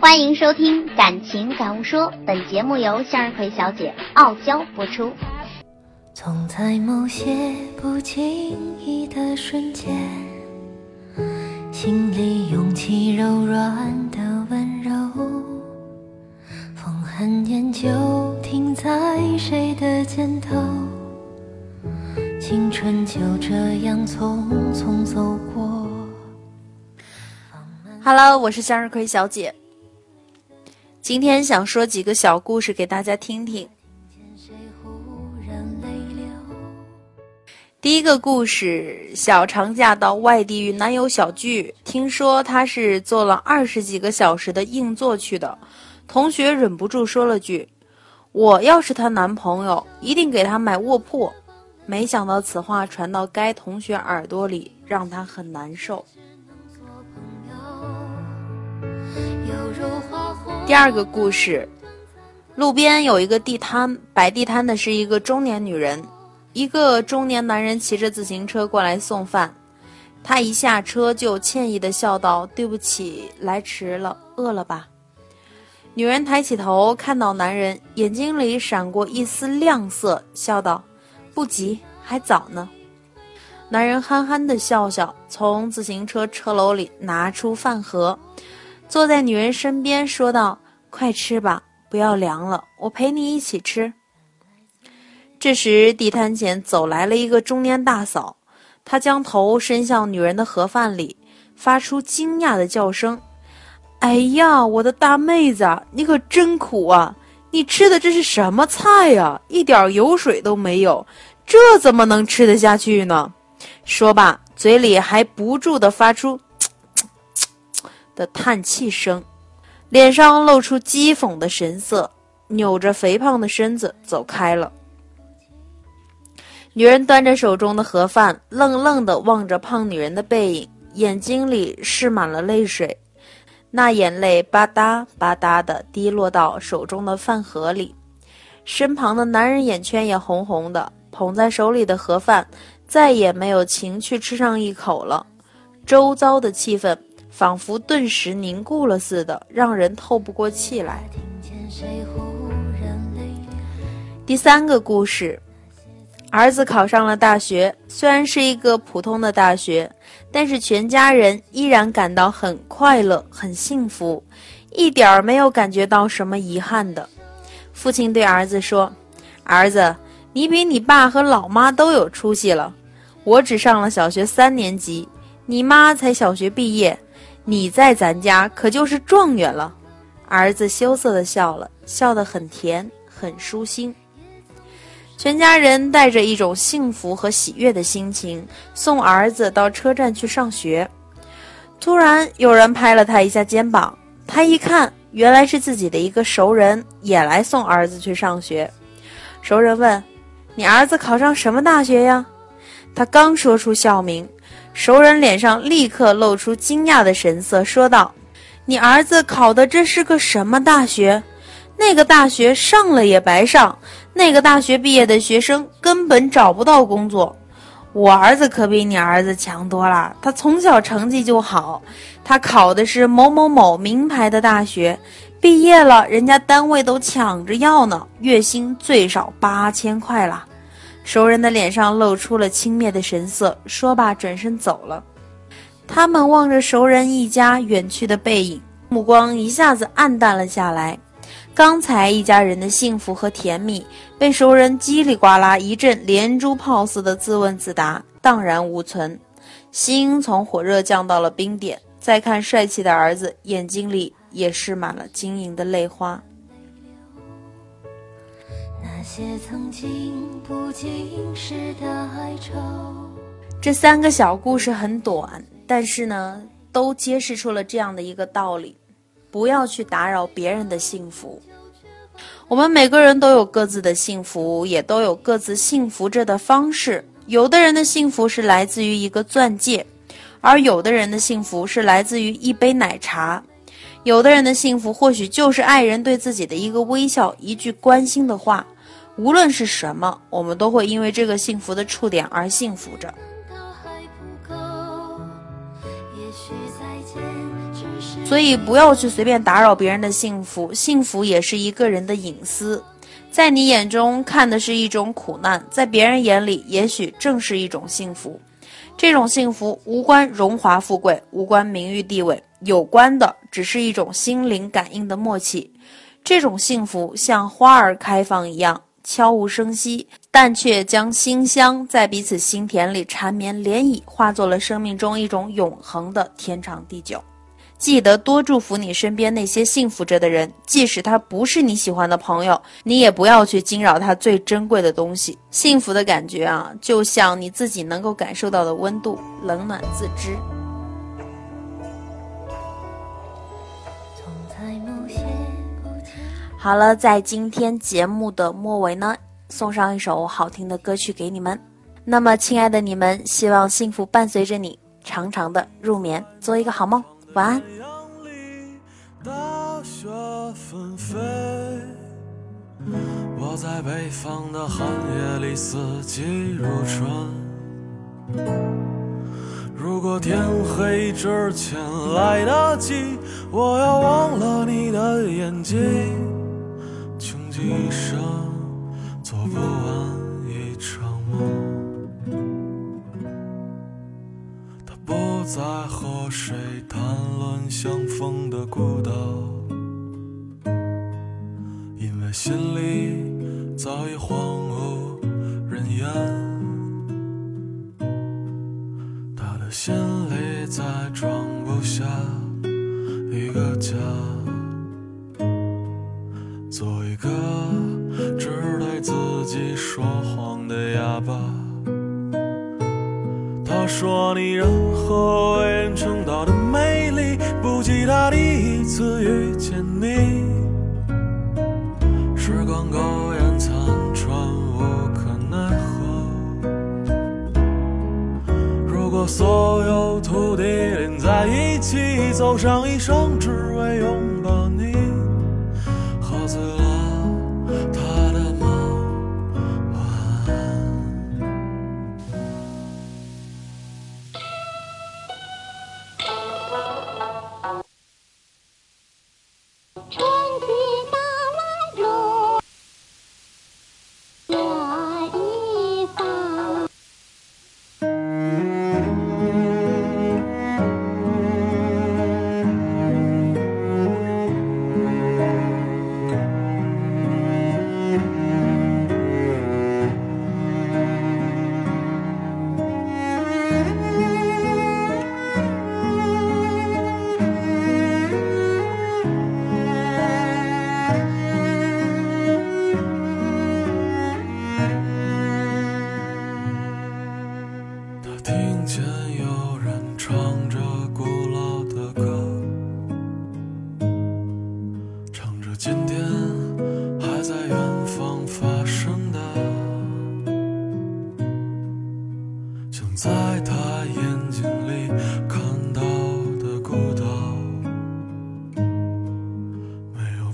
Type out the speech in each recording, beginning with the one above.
欢迎收听《感情感悟说》，本节目由向日葵小姐傲娇播出。总在某些不经意的瞬间，心里涌起柔软的温柔，风很念旧，停在谁的肩头？青春就这样匆匆走过。Hello，我是向日葵小姐。今天想说几个小故事给大家听听。第一个故事：小长假到外地与男友小聚，听说他是坐了二十几个小时的硬座去的。同学忍不住说了句：“我要是她男朋友，一定给她买卧铺。”没想到此话传到该同学耳朵里，让他很难受。第二个故事，路边有一个地摊，摆地摊的是一个中年女人。一个中年男人骑着自行车过来送饭，他一下车就歉意的笑道：“对不起，来迟了，饿了吧？”女人抬起头看到男人，眼睛里闪过一丝亮色，笑道：“不急，还早呢。”男人憨憨的笑笑，从自行车车篓里拿出饭盒，坐在女人身边，说道：“快吃吧，不要凉了，我陪你一起吃。”这时，地摊前走来了一个中年大嫂，她将头伸向女人的盒饭里，发出惊讶的叫声：“哎呀，我的大妹子，你可真苦啊！你吃的这是什么菜呀？一点油水都没有，这怎么能吃得下去呢？”说罢，嘴里还不住地发出的叹气声，脸上露出讥讽的神色，扭着肥胖的身子走开了。女人端着手中的盒饭，愣愣地望着胖女人的背影，眼睛里是满了泪水，那眼泪吧嗒吧嗒地滴落到手中的饭盒里。身旁的男人眼圈也红红的，捧在手里的盒饭再也没有情趣吃上一口了。周遭的气氛仿佛顿时凝固了似的，让人透不过气来。第三个故事，儿子考上了大学，虽然是一个普通的大学，但是全家人依然感到很快乐、很幸福，一点儿没有感觉到什么遗憾的。父亲对儿子说：“儿子，你比你爸和老妈都有出息了。我只上了小学三年级，你妈才小学毕业，你在咱家可就是状元了。”儿子羞涩地笑了，笑得很甜，很舒心。全家人带着一种幸福和喜悦的心情送儿子到车站去上学。突然，有人拍了他一下肩膀，他一看，原来是自己的一个熟人也来送儿子去上学。熟人问：“你儿子考上什么大学呀？”他刚说出校名，熟人脸上立刻露出惊讶的神色，说道：“你儿子考的这是个什么大学？那个大学上了也白上，那个大学毕业的学生根本找不到工作。我儿子可比你儿子强多了，他从小成绩就好，他考的是某某某名牌的大学，毕业了人家单位都抢着要呢，月薪最少八千块啦。”熟人的脸上露出了轻蔑的神色，说罢转身走了。他们望着熟人一家远去的背影，目光一下子暗淡了下来。刚才一家人的幸福和甜蜜，被熟人叽里呱啦一阵连珠炮似的自问自答，荡然无存。心从火热降到了冰点。再看帅气的儿子，眼睛里也湿满了晶莹的泪花。那些曾经不经事的哀愁。这三个小故事很短，但是呢，都揭示出了这样的一个道理：不要去打扰别人的幸福。我们每个人都有各自的幸福，也都有各自幸福着的方式。有的人的幸福是来自于一个钻戒，而有的人的幸福是来自于一杯奶茶。有的人的幸福或许就是爱人对自己的一个微笑，一句关心的话。无论是什么，我们都会因为这个幸福的触点而幸福着。所以不要去随便打扰别人的幸福，幸福也是一个人的隐私。在你眼中看的是一种苦难，在别人眼里也许正是一种幸福。这种幸福无关荣华富贵，无关名誉地位，有关的只是一种心灵感应的默契。这种幸福像花儿开放一样，悄无声息，但却将馨香在彼此心田里缠绵涟漪，化作了生命中一种永恒的天长地久。记得多祝福你身边那些幸福着的人，即使他不是你喜欢的朋友，你也不要去惊扰他最珍贵的东西。幸福的感觉啊，就像你自己能够感受到的温度，冷暖自知。好了，在今天节目的末尾呢，送上一首好听的歌曲给你们。那么，亲爱的你们，希望幸福伴随着你长长的入眠，做一个好梦。晚安。大雪纷飞，我在北方的寒夜里四季如春。如果天黑之前来得及，我要忘了你的眼睛，一生做不完一场梦。他不再和谁谈论相逢的孤岛，因为心里早已荒无人烟。他的心里再装不下一个家，一个只对自己说谎的哑巴。他说你任何为人称道的美丽，不及他第一次遇见你。时光苟延残喘，无可奈何。如果所有土地连在一起，走上一生，只为拥抱你，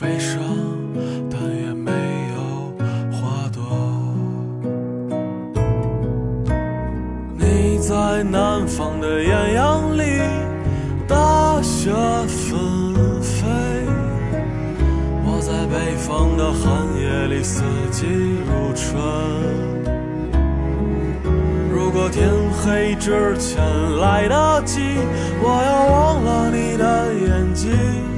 悲伤但也没有花朵。你在南方的艳阳里大雪纷飞我在北方的寒夜里四季如春。如果天黑之前来得及我要忘了你的眼睛。